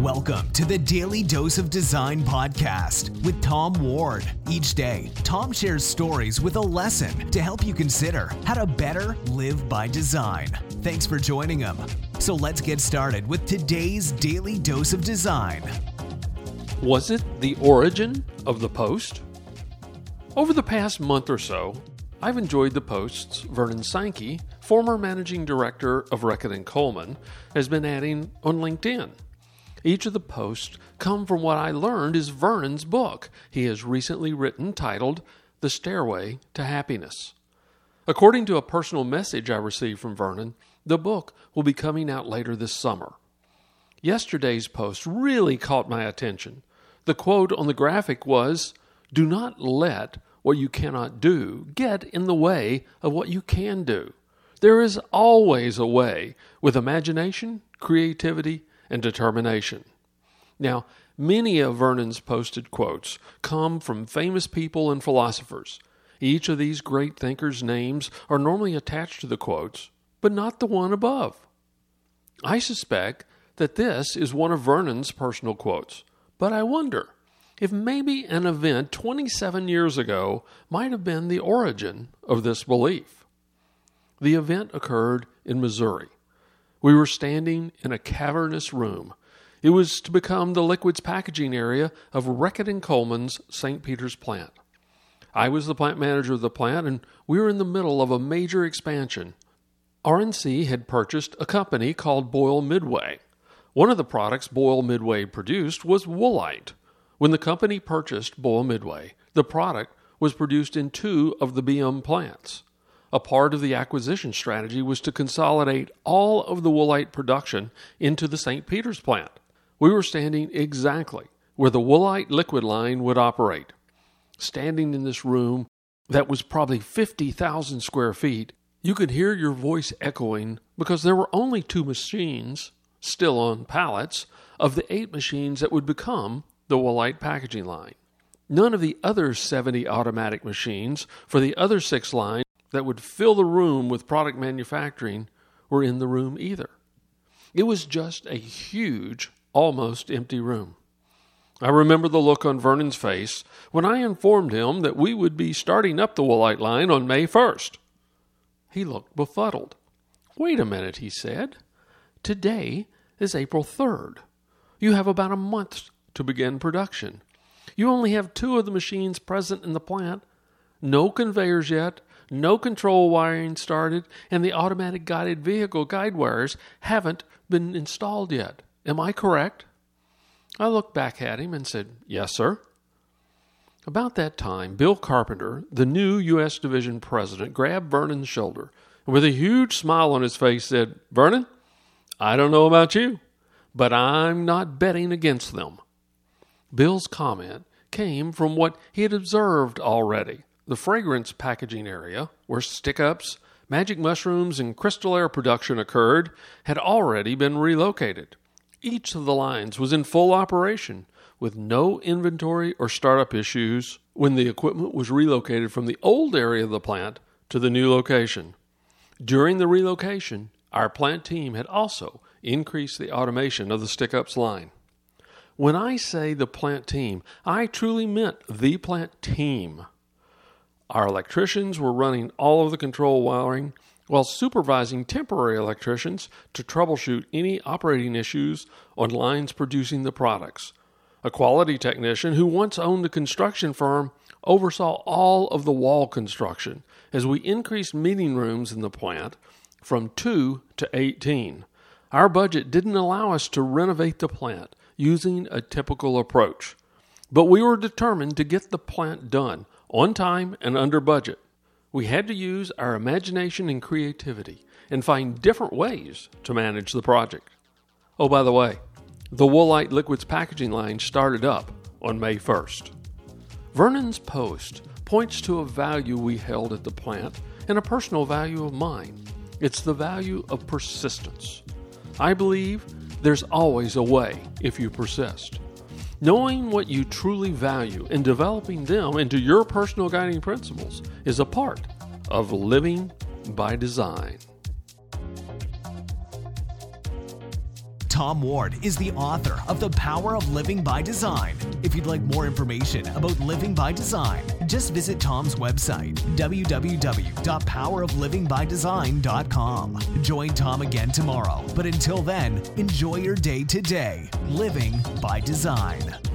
Welcome to the Daily Dose of Design podcast with Tom Ward. Each day, Tom shares stories with a lesson to help you consider how to better live by design. Thanks for joining him. So let's get started with today's Daily Dose of Design. Was it the origin of the Post? Over the past month or so, I've enjoyed the posts Vernon Sankey, former managing director of Reckitt and Colman, has been adding on LinkedIn. Each of the posts come from what I learned is Vernon's book he has recently written titled The Stairway to Happiness. According to a personal message I received from Vernon, the book will be coming out later this summer. Yesterday's post really caught my attention. The quote on the graphic was Do not let what you cannot do get in the way of what you can do. There is always a way with imagination, creativity, and determination. Now, many of Vernon's posted quotes come from famous people and philosophers. Each of these great thinkers' names are normally attached to the quotes, but not the one above. I suspect that this is one of Vernon's personal quotes, but I wonder if maybe an event 27 years ago might have been the origin of this belief. The event occurred in Missouri. We were standing in a cavernous room. It was to become the liquids packaging area of Reckitt and Colman's St. Peter's plant. I was the plant manager of the plant, and we were in the middle of a major expansion. RNC had purchased a company called Boyle Midway. One of the products Boyle Midway produced was Woolite. When the company purchased Boyle Midway, the product was produced in two of the BM plants. A part of the acquisition strategy was to consolidate all of the woolite production into the St. Peter's plant. We were standing exactly where the woolite liquid line would operate. Standing in this room that was probably 50,000 square feet, you could hear your voice echoing because there were only two machines, still on pallets, of the eight machines that would become the woolite packaging line. None of the other 70 automatic machines for the other six lines that would fill the room with product manufacturing were in the room either. It was just a huge, almost empty room. I remember the look on Vernon's face when I informed him that we would be starting up the Woolite line on May 1st. He looked befuddled. Wait a minute, he said. Today is April 3rd. You have about a month to begin production. You only have two of the machines present in the plant, no conveyors yet, no control wiring started, and the automatic guided vehicle guide wires haven't been installed yet. Am I correct? I looked back at him and said, Yes, sir. About that time, Bill Carpenter, the new U.S. Division president, grabbed Vernon's shoulder and with a huge smile on his face said, Vernon, I don't know about you, but I'm not betting against them. Bill's comment came from what he had observed already the fragrance packaging area, where stick ups, magic mushrooms, and crystal air production occurred, had already been relocated. Each of the lines was in full operation, with no inventory or startup issues when the equipment was relocated from the old area of the plant to the new location. During the relocation, our plant team had also increased the automation of the stick ups line. When I say the plant team, I truly meant the plant team. Our electricians were running all of the control wiring while supervising temporary electricians to troubleshoot any operating issues on lines producing the products. A quality technician who once owned a construction firm oversaw all of the wall construction as we increased meeting rooms in the plant from 2 to 18. Our budget didn't allow us to renovate the plant using a typical approach, but we were determined to get the plant done on time and under budget. We had to use our imagination and creativity and find different ways to manage the project. Oh, by the way, the Woolite Liquids packaging line started up on May 1st. Vernon's post points to a value we held at the plant and a personal value of mine. It's the value of persistence. I believe there's always a way if you persist. Knowing what you truly value and developing them into your personal guiding principles is a part of living by design. Tom Ward is the author of The Power of Living by Design. If you'd like more information about living by design, just visit Tom's website, www.poweroflivingbydesign.com. Join Tom again tomorrow, but until then, enjoy your day today, living by design.